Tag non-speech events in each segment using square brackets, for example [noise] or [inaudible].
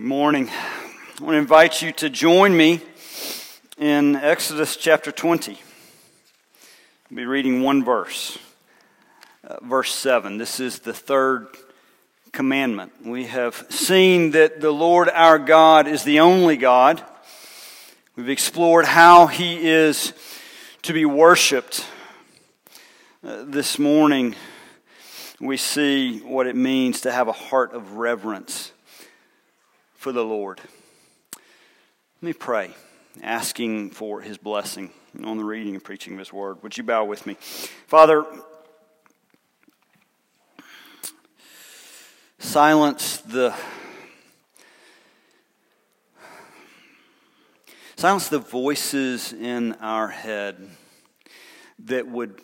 morning. I want to invite you to join me in Exodus chapter 20. I'll be reading one verse, uh, verse 7. This is the third commandment. We have seen that the Lord our God is the only God. We've explored how he is to be worshiped. Uh, this morning, we see what it means to have a heart of reverence for the Lord. Let me pray, asking for his blessing on the reading and preaching of his word. Would you bow with me? Father, silence the silence the voices in our head that would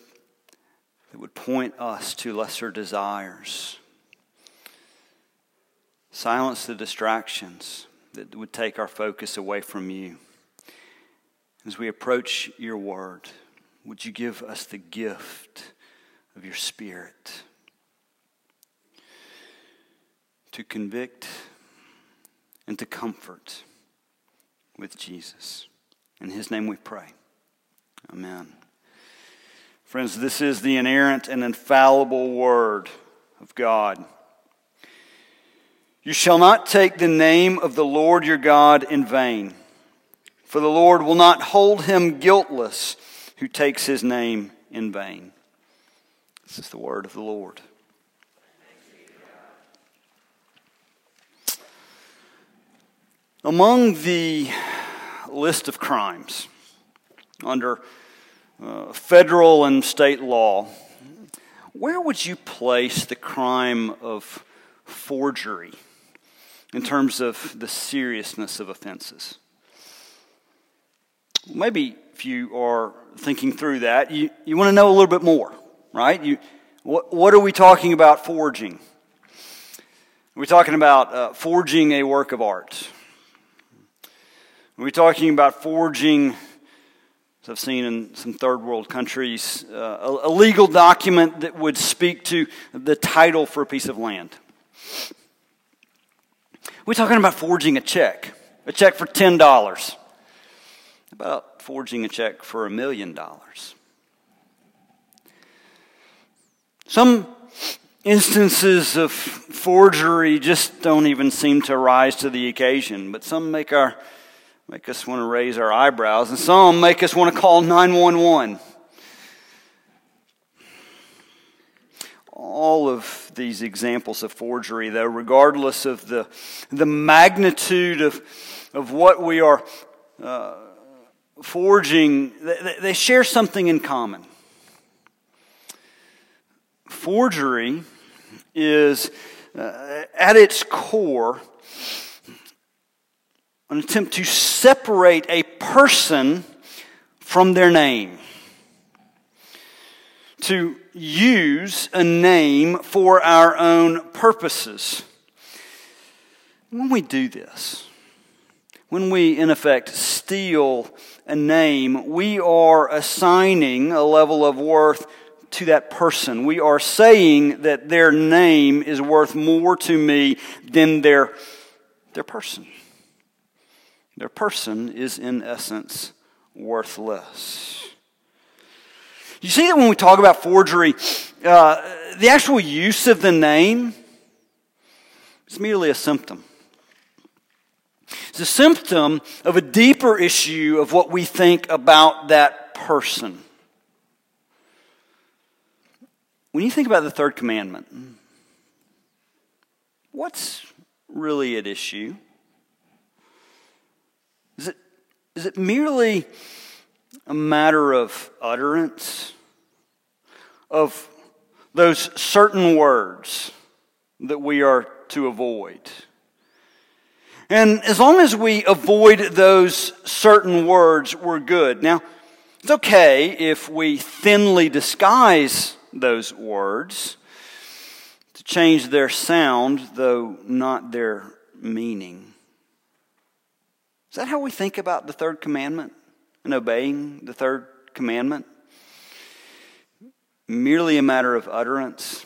that would point us to lesser desires Silence the distractions that would take our focus away from you. As we approach your word, would you give us the gift of your spirit to convict and to comfort with Jesus? In his name we pray. Amen. Friends, this is the inerrant and infallible word of God. You shall not take the name of the Lord your God in vain, for the Lord will not hold him guiltless who takes his name in vain. This is the word of the Lord. Among the list of crimes under uh, federal and state law, where would you place the crime of forgery? In terms of the seriousness of offenses. Maybe if you are thinking through that, you, you want to know a little bit more, right? You, what, what are we talking about forging? Are we talking about uh, forging a work of art? Are we talking about forging, as I've seen in some third world countries, uh, a, a legal document that would speak to the title for a piece of land? We're talking about forging a check, a check for $10. About forging a check for a million dollars. Some instances of forgery just don't even seem to rise to the occasion, but some make our make us want to raise our eyebrows and some make us want to call 911. All of these examples of forgery, though, regardless of the, the magnitude of, of what we are uh, forging, they, they share something in common. Forgery is, uh, at its core, an attempt to separate a person from their name to use a name for our own purposes. When we do this, when we, in effect, steal a name, we are assigning a level of worth to that person. We are saying that their name is worth more to me than their, their person. Their person is, in essence, worthless. You see that when we talk about forgery, uh, the actual use of the name is merely a symptom. It's a symptom of a deeper issue of what we think about that person. When you think about the third commandment, what's really at issue? Is it, is it merely a matter of utterance? of those certain words that we are to avoid. And as long as we avoid those certain words, we're good. Now, it's okay if we thinly disguise those words to change their sound, though not their meaning. Is that how we think about the third commandment and obeying the third commandment? merely a matter of utterance.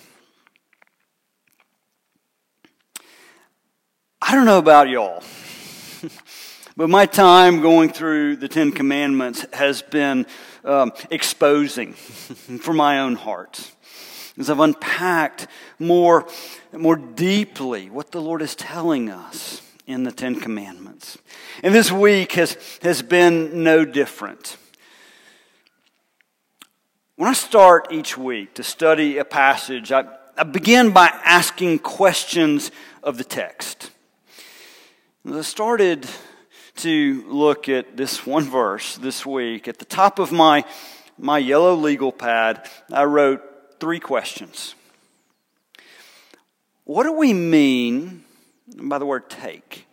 I don't know about y'all, [laughs] but my time going through the Ten Commandments has been um, exposing [laughs] for my own heart. As I've unpacked more, more deeply what the Lord is telling us in the Ten Commandments. And this week has, has been no different. When I start each week to study a passage, I, I begin by asking questions of the text. I started to look at this one verse this week, at the top of my, my yellow legal pad, I wrote three questions. What do we mean by the word take?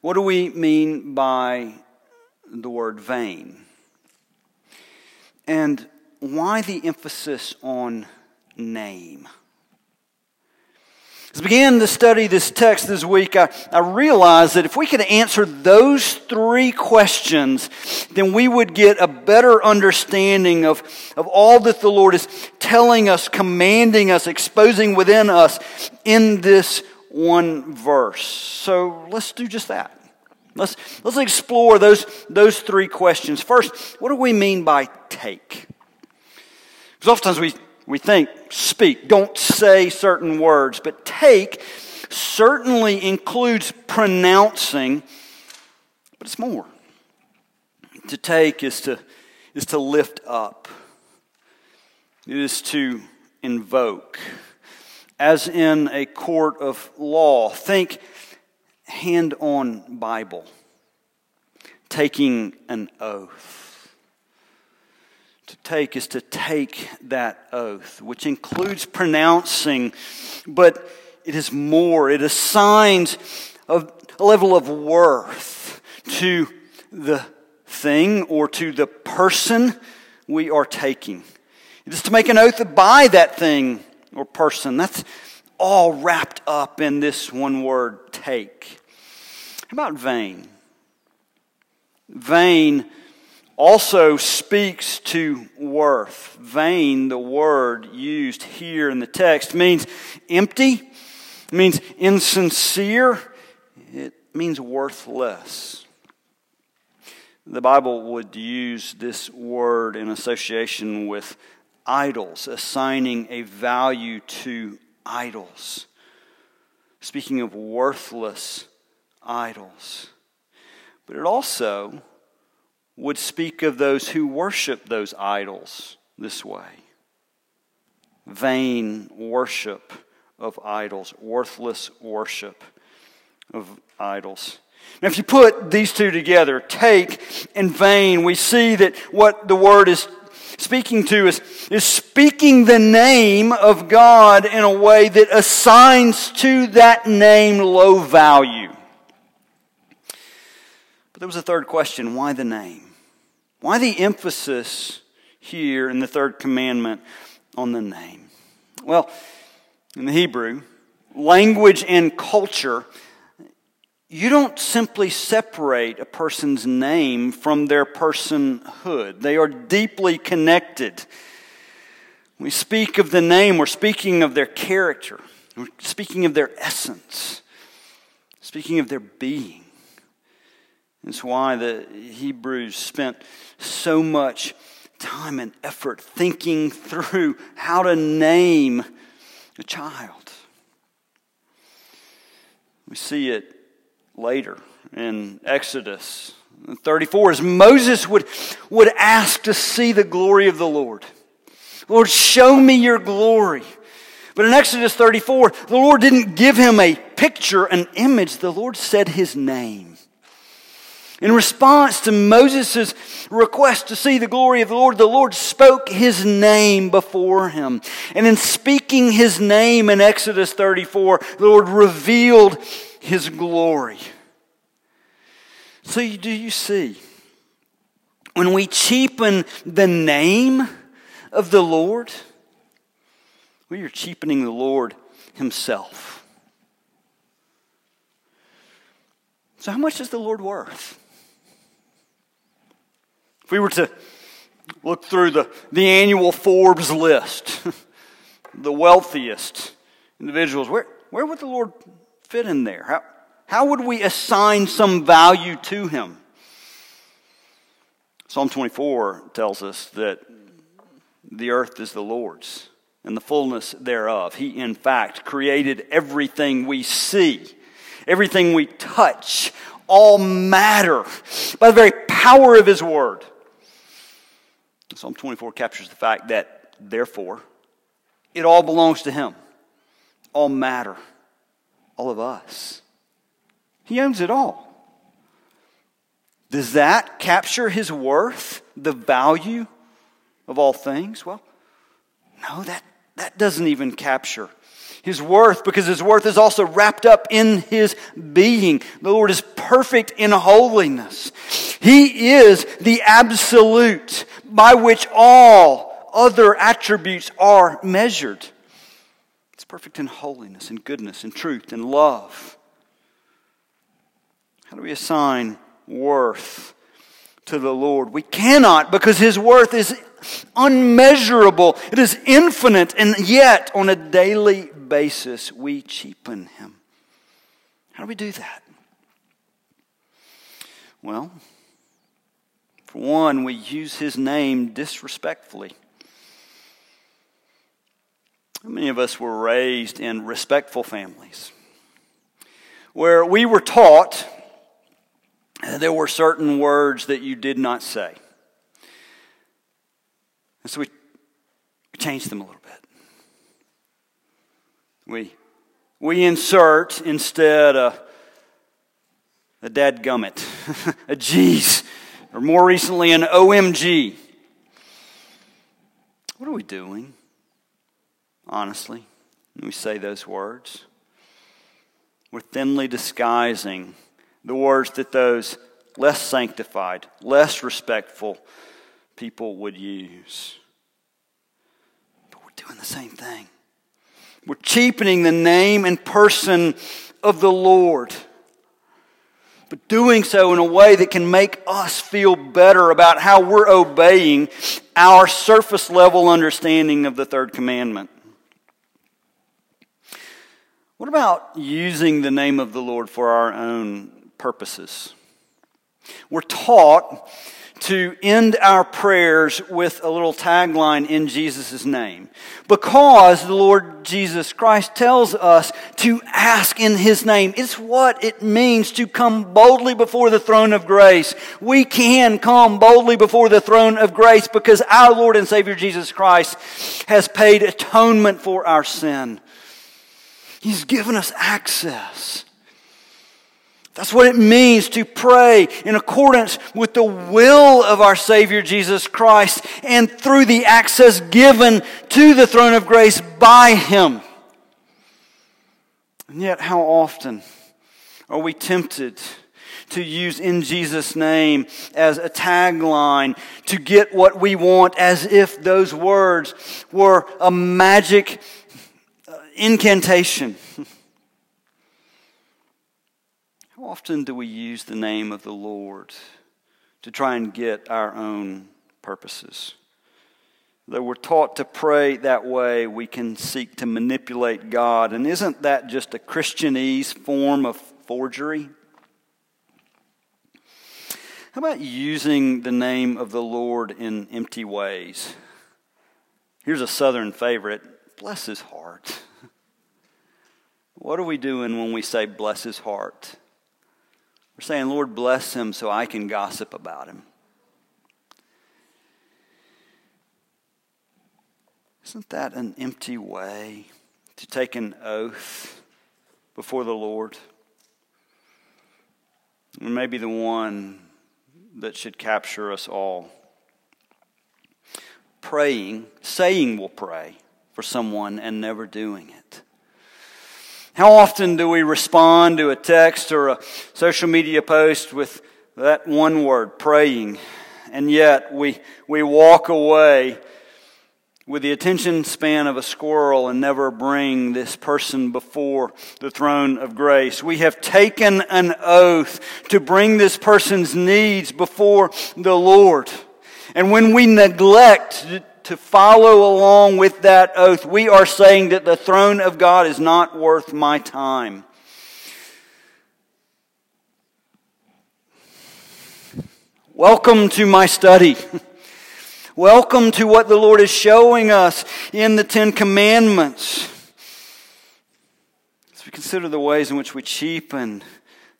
What do we mean by the word vain? And why the emphasis on name? As I began to study this text this week, I, I realized that if we could answer those three questions, then we would get a better understanding of, of all that the Lord is telling us, commanding us, exposing within us in this one verse. So let's do just that. Let's, let's explore those, those three questions. First, what do we mean by take? Because oftentimes we we think speak, don't say certain words, but take certainly includes pronouncing, but it's more. To take is to, is to lift up, it is to invoke. As in a court of law, think hand on Bible, taking an oath to take is to take that oath, which includes pronouncing, but it is more. It assigns a, level of worth to the thing or to the person we are taking. It is to make an oath by that thing or person. That's all wrapped up in this one word, take. How about vain? Vain also speaks to worth. Vain, the word used here in the text, means empty, means insincere, it means worthless. The Bible would use this word in association with idols, assigning a value to idols. Speaking of worthless idols. But it also would speak of those who worship those idols this way vain worship of idols, worthless worship of idols. Now, if you put these two together, take and vain, we see that what the word is speaking to is, is speaking the name of God in a way that assigns to that name low value. There was a third question why the name? Why the emphasis here in the third commandment on the name? Well, in the Hebrew, language and culture, you don't simply separate a person's name from their personhood. They are deeply connected. we speak of the name, we're speaking of their character, we're speaking of their essence, speaking of their being. That's why the Hebrews spent so much time and effort thinking through how to name a child. We see it later in Exodus 34 as Moses would, would ask to see the glory of the Lord. Lord, show me your glory. But in Exodus 34, the Lord didn't give him a picture, an image. The Lord said his name. In response to Moses' request to see the glory of the Lord, the Lord spoke his name before him. And in speaking his name in Exodus 34, the Lord revealed his glory. So, do you see? When we cheapen the name of the Lord, we are cheapening the Lord himself. So, how much is the Lord worth? We were to look through the, the annual Forbes list, [laughs] the wealthiest individuals, where, where would the Lord fit in there? How, how would we assign some value to him? Psalm 24 tells us that the earth is the Lord's and the fullness thereof. He, in fact, created everything we see, everything we touch, all matter by the very power of His Word. Psalm 24 captures the fact that, therefore, it all belongs to Him, all matter, all of us. He owns it all. Does that capture His worth, the value of all things? Well, no, that, that doesn't even capture his worth because his worth is also wrapped up in his being. The Lord is perfect in holiness. He is the absolute by which all other attributes are measured. It's perfect in holiness and goodness and truth and love. How do we assign worth to the Lord? We cannot because his worth is unmeasurable, it is infinite, and yet on a daily basis we cheapen him. How do we do that? Well, for one, we use his name disrespectfully. How many of us were raised in respectful families where we were taught there were certain words that you did not say? And so we, we changed them a little bit. We, we insert instead a, a dadgummit, [laughs] a G's, or more recently an OMG. What are we doing, honestly, when we say those words? We're thinly disguising the words that those less sanctified, less respectful, people would use. But we're doing the same thing. We're cheapening the name and person of the Lord, but doing so in a way that can make us feel better about how we're obeying our surface level understanding of the third commandment. What about using the name of the Lord for our own purposes? We're taught to end our prayers with a little tagline in Jesus' name. Because the Lord Jesus Christ tells us to ask in His name. It's what it means to come boldly before the throne of grace. We can come boldly before the throne of grace because our Lord and Savior Jesus Christ has paid atonement for our sin. He's given us access. That's what it means to pray in accordance with the will of our Savior Jesus Christ and through the access given to the throne of grace by Him. And yet, how often are we tempted to use in Jesus' name as a tagline to get what we want as if those words were a magic uh, incantation? [laughs] How often do we use the name of the Lord to try and get our own purposes? Though we're taught to pray that way, we can seek to manipulate God. And isn't that just a Christianese form of forgery? How about using the name of the Lord in empty ways? Here's a southern favorite bless his heart. [laughs] What are we doing when we say bless his heart? We're saying, Lord, bless him so I can gossip about him. Isn't that an empty way to take an oath before the Lord? And maybe the one that should capture us all. Praying, saying we'll pray for someone and never doing it. How often do we respond to a text or a social media post with that one word, praying, and yet we, we walk away with the attention span of a squirrel and never bring this person before the throne of grace. We have taken an oath to bring this person's needs before the Lord. And when we neglect to follow along with that oath, we are saying that the throne of God is not worth my time. Welcome to my study. [laughs] Welcome to what the Lord is showing us in the Ten Commandments. As we consider the ways in which we cheapen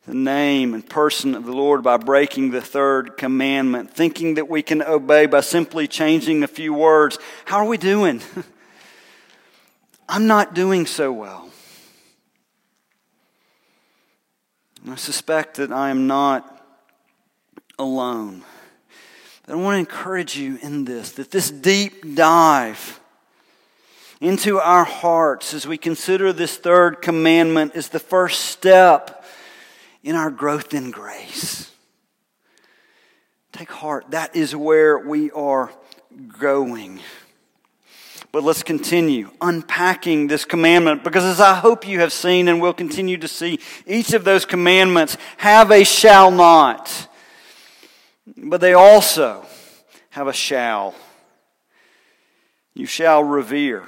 the name and person of the Lord by breaking the third commandment, thinking that we can obey by simply changing a few words, how are we doing? [laughs] I'm not doing so well. I suspect that I am not alone. But I want to encourage you in this that this deep dive into our hearts as we consider this third commandment is the first step in our growth in grace. Take heart, that is where we are going. But let's continue unpacking this commandment because, as I hope you have seen and will continue to see, each of those commandments have a shall not. But they also have a shall. You shall revere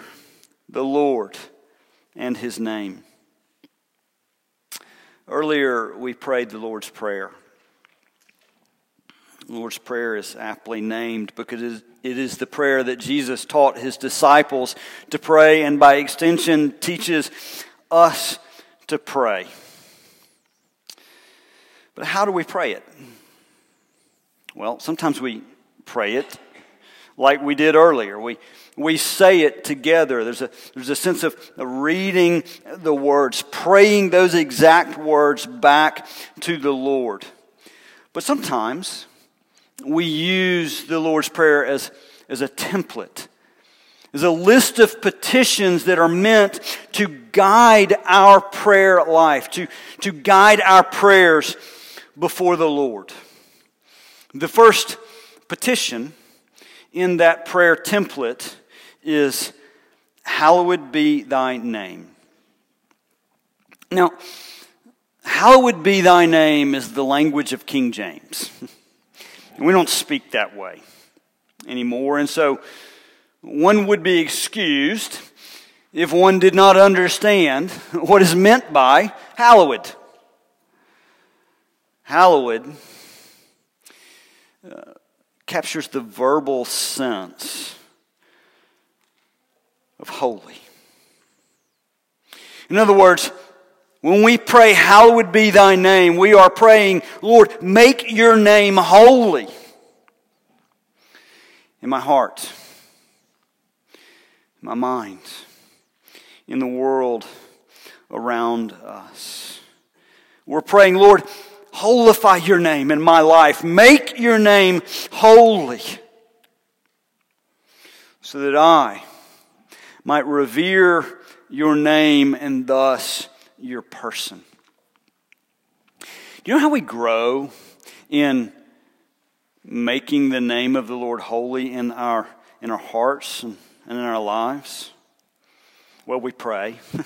the Lord and his name. Earlier, we prayed the Lord's Prayer. The Lord's Prayer is aptly named because it is the prayer that Jesus taught his disciples to pray and by extension teaches us to pray. But how do we pray it? Well, sometimes we pray it like we did earlier. We, we say it together. There's a, there's a sense of reading the words, praying those exact words back to the Lord. But sometimes we use the Lord's Prayer as, as a template, as a list of petitions that are meant to guide our prayer life, to, to guide our prayers before the Lord. The first petition in that prayer template is, Hallowed be thy name. Now, hallowed be thy name is the language of King James. [laughs] we don't speak that way anymore. And so one would be excused if one did not understand what is meant by hallowed. Hallowed uh, captures the verbal sense of holy. In other words, when we pray, Hallowed be thy name, we are praying, Lord, make your name holy in my heart, in my mind, in the world around us. We're praying, Lord, holify your name in my life. Make your name holy so that I might revere your name and thus your person. Do you know how we grow in making the name of the Lord holy in our, in our hearts and, and in our lives? Well, we pray. [laughs]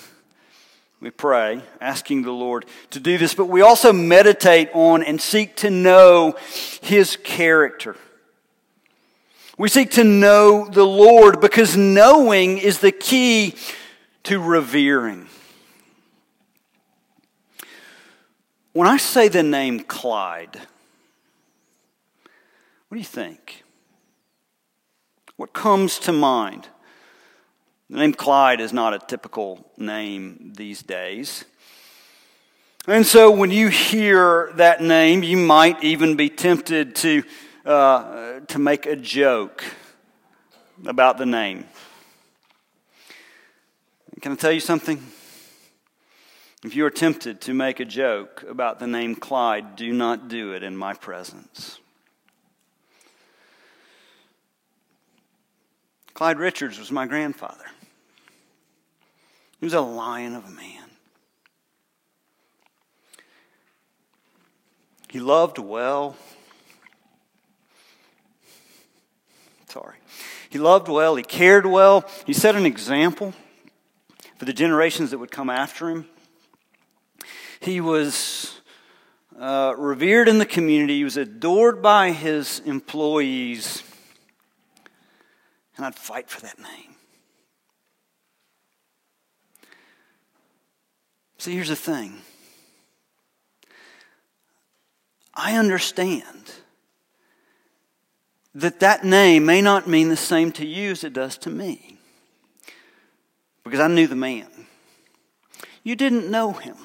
We pray, asking the Lord to do this, but we also meditate on and seek to know His character. We seek to know the Lord because knowing is the key to revering. When I say the name Clyde, what do you think? What comes to mind? The name Clyde is not a typical name these days. And so when you hear that name, you might even be tempted to, uh, to make a joke about the name. Can I tell you something? If you are tempted to make a joke about the name Clyde, do not do it in my presence. Clyde Richards was my grandfather. He was a lion of a man. He loved well. Sorry. He loved well. He cared well. He set an example for the generations that would come after him. He was uh, revered in the community. He was adored by his employees. And I'd fight for that name. See, here's the thing I understand that that name may not mean the same to you as it does to me. Because I knew the man. You didn't know him.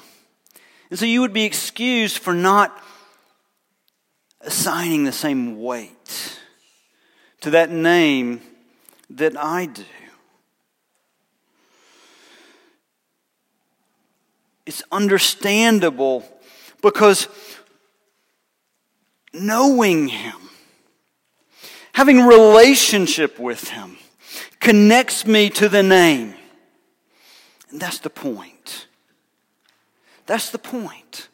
And so you would be excused for not assigning the same weight to that name that I do. It's understandable because knowing Him, having relationship with Him, connects me to the name. And that's the point. That's the point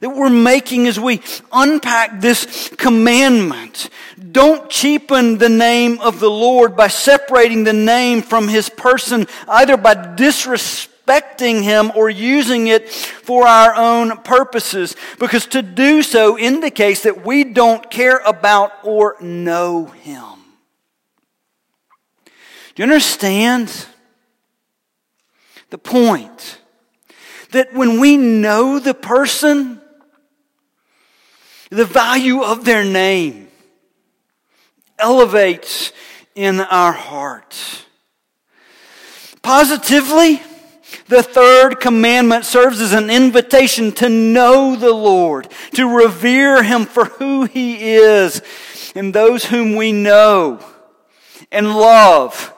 that we're making as we unpack this commandment. Don't cheapen the name of the Lord by separating the name from his person, either by disrespecting him or using it for our own purposes, because to do so indicates that we don't care about or know him. Do you understand the point? That when we know the person, the value of their name elevates in our hearts. Positively, the third commandment serves as an invitation to know the Lord, to revere Him for who He is, and those whom we know and love.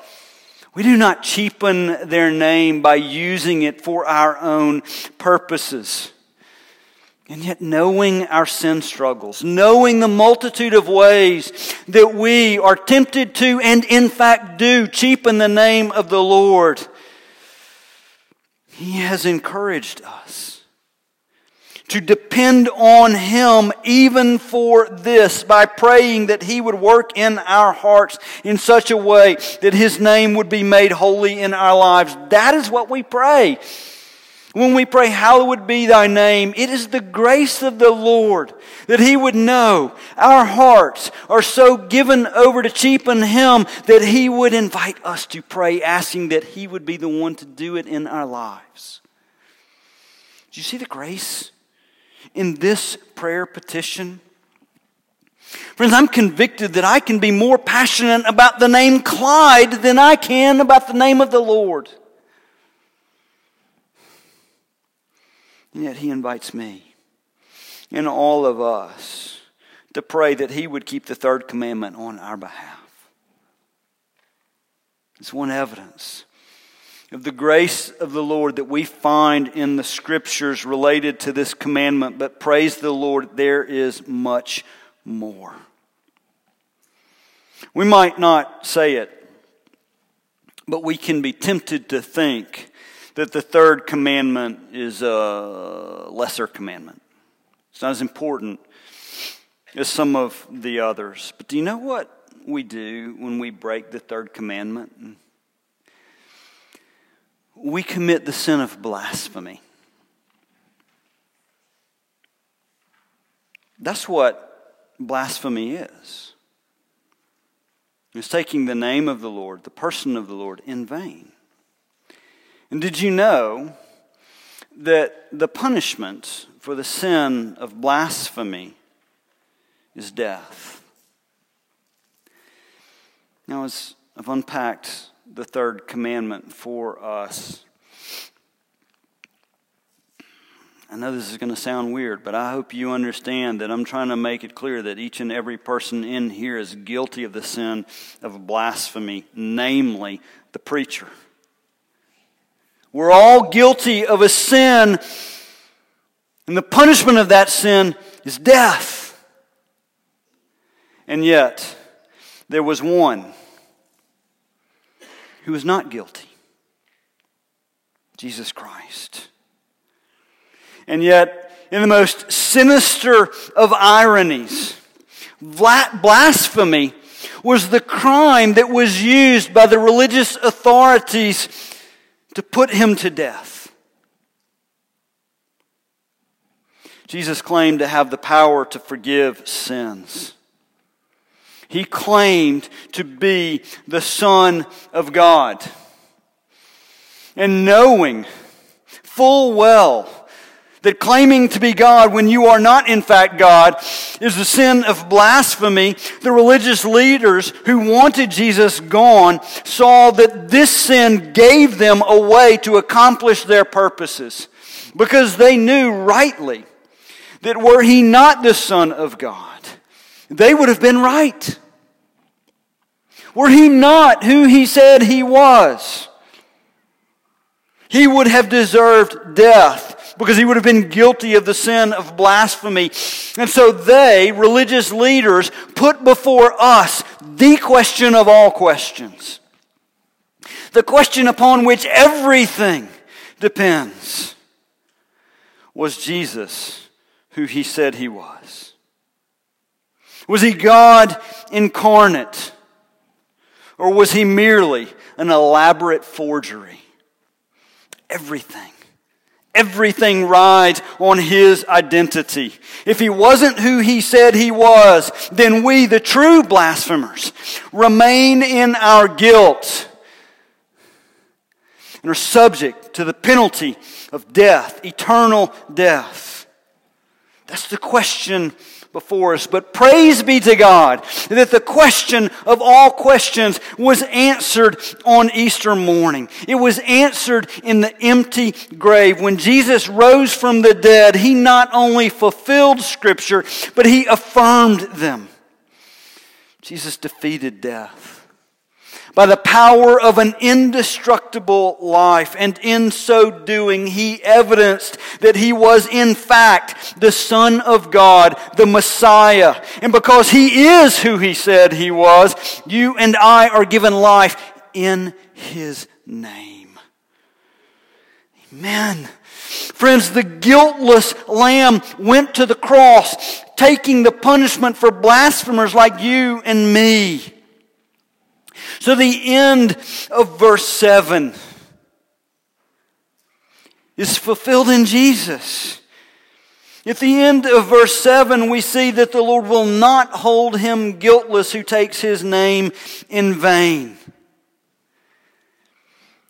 We do not cheapen their name by using it for our own purposes. And yet, knowing our sin struggles, knowing the multitude of ways that we are tempted to and in fact do cheapen the name of the Lord, He has encouraged us to depend on Him even for this by praying that He would work in our hearts in such a way that His name would be made holy in our lives. That is what we pray. When we pray, Hallowed be thy name, it is the grace of the Lord that he would know our hearts are so given over to cheapen him that he would invite us to pray, asking that he would be the one to do it in our lives. Do you see the grace in this prayer petition? Friends, I'm convicted that I can be more passionate about the name Clyde than I can about the name of the Lord. And yet he invites me and all of us to pray that he would keep the third commandment on our behalf. It's one evidence of the grace of the Lord that we find in the scriptures related to this commandment, but praise the Lord, there is much more. We might not say it, but we can be tempted to think that the third commandment is a lesser commandment. It's not as important as some of the others. But do you know what we do when we break the third commandment? We commit the sin of blasphemy. That's what blasphemy is. It's taking the name of the Lord, the person of the Lord, in vain. And did you know that the punishment for the sin of blasphemy is death? Now, as I've unpacked the third commandment for us, I know this is going to sound weird, but I hope you understand that I'm trying to make it clear that each and every person in here is guilty of the sin of blasphemy, namely the preacher. We're all guilty of a sin, and the punishment of that sin is death. And yet, there was one who was not guilty Jesus Christ. And yet, in the most sinister of ironies, blasphemy was the crime that was used by the religious authorities to put him to death. Jesus claimed to have the power to forgive sins. He claimed to be the Son of God. And knowing full well that claiming to be God when you are not in fact God is the sin of blasphemy, the religious leaders who wanted Jesus gone saw that this sin gave them a way to accomplish their purposes because they knew rightly that were he not the Son of God, they would have been right. Were he not who he said he was, he would have deserved death because he would have been guilty of the sin of blasphemy. And so they, religious leaders, put before us the question of all questions. The question upon which everything depends. Was Jesus who he said he was? Was he God incarnate? Or was he merely an elaborate forgery? Everything Everything rides on his identity. If he wasn't who he said he was, then we, the true blasphemers, remain in our guilt and are subject to the penalty of death, eternal death. That's the question before us. But praise be to God that the question of all questions was answered on Easter morning. It was answered in the empty grave. When Jesus rose from the dead, he not only fulfilled Scripture, but he affirmed them. Jesus defeated death by the power of an indestructible life. And in so doing, he evidenced that he was in fact the Son of God, the Messiah. And because he is who he said he was, you and I are given life in his name. Amen. Friends, the guiltless lamb went to the cross, taking the punishment for blasphemers like you and me. So the end of verse 7 is fulfilled in Jesus. At the end of verse 7, we see that the Lord will not hold him guiltless who takes his name in vain.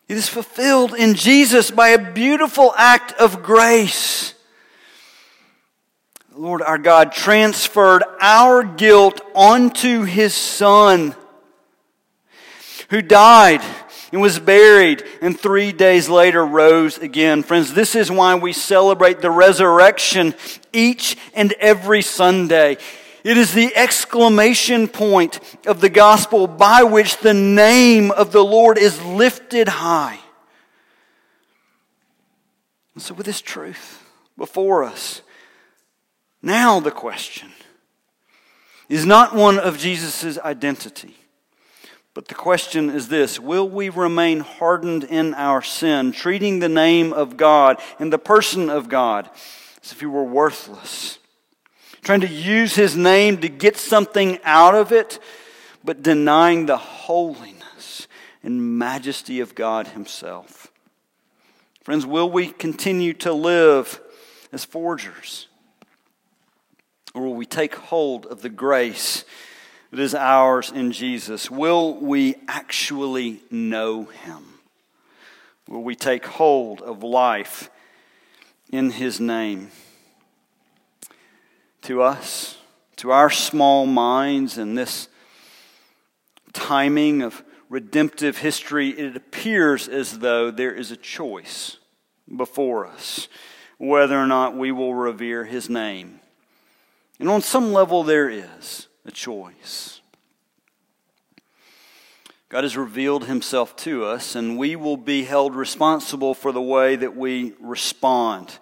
It is fulfilled in Jesus by a beautiful act of grace. The Lord our God transferred our guilt onto his Son who died and was buried and three days later rose again. Friends, this is why we celebrate the resurrection each and every Sunday. It is the exclamation point of the gospel by which the name of the Lord is lifted high. And so, with this truth before us, now the question is not one of Jesus' identity but the question is this Will we remain hardened in our sin, treating the name of God and the person of God as if he were worthless? Trying to use his name to get something out of it, but denying the holiness and majesty of God himself. Friends, will we continue to live as forgers? Or will we take hold of the grace that is ours in Jesus, will we actually know him? Will we take hold of life in his name? To us, to our small minds in this timing of redemptive history, it appears as though there is a choice before us whether or not we will revere his name. And on some level, there is a choice. God has revealed himself to us, and we will be held responsible for the way that we respond.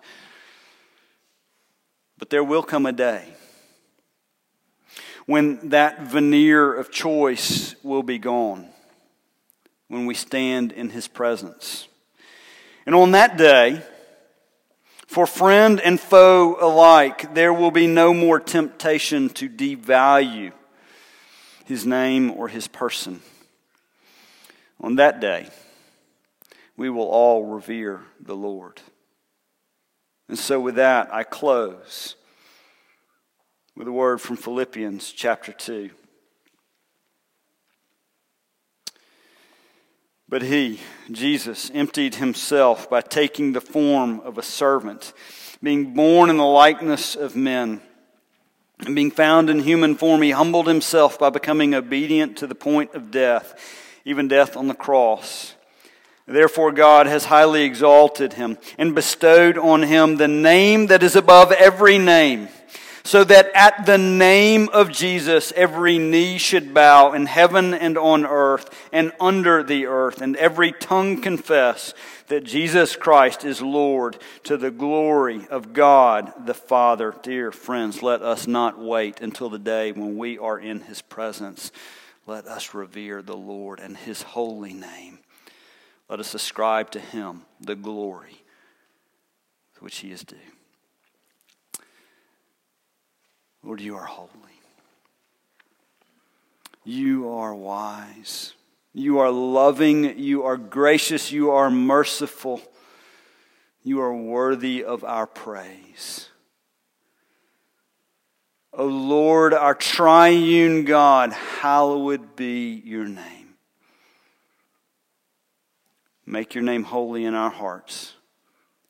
But there will come a day when that veneer of choice will be gone, when we stand in his presence. And on that day, for friend and foe alike, there will be no more temptation to devalue his name or his person. On that day, we will all revere the Lord. And so, with that, I close with a word from Philippians chapter 2. But he, Jesus, emptied himself by taking the form of a servant, being born in the likeness of men. And being found in human form, he humbled himself by becoming obedient to the point of death, even death on the cross. Therefore, God has highly exalted him and bestowed on him the name that is above every name so that at the name of Jesus every knee should bow in heaven and on earth and under the earth, and every tongue confess that Jesus Christ is Lord to the glory of God the Father. Dear friends, let us not wait until the day when we are in his presence. Let us revere the Lord and his holy name. Let us ascribe to him the glory which he is due. Lord, you are holy. You are wise. You are loving. You are gracious. You are merciful. You are worthy of our praise. O Lord, our triune God, hallowed be your name. Make your name holy in our hearts,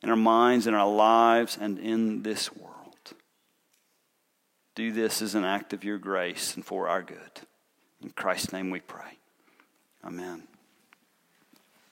in our minds, in our lives, and in this world. Do this as an act of your grace and for our good. In Christ's name we pray. Amen.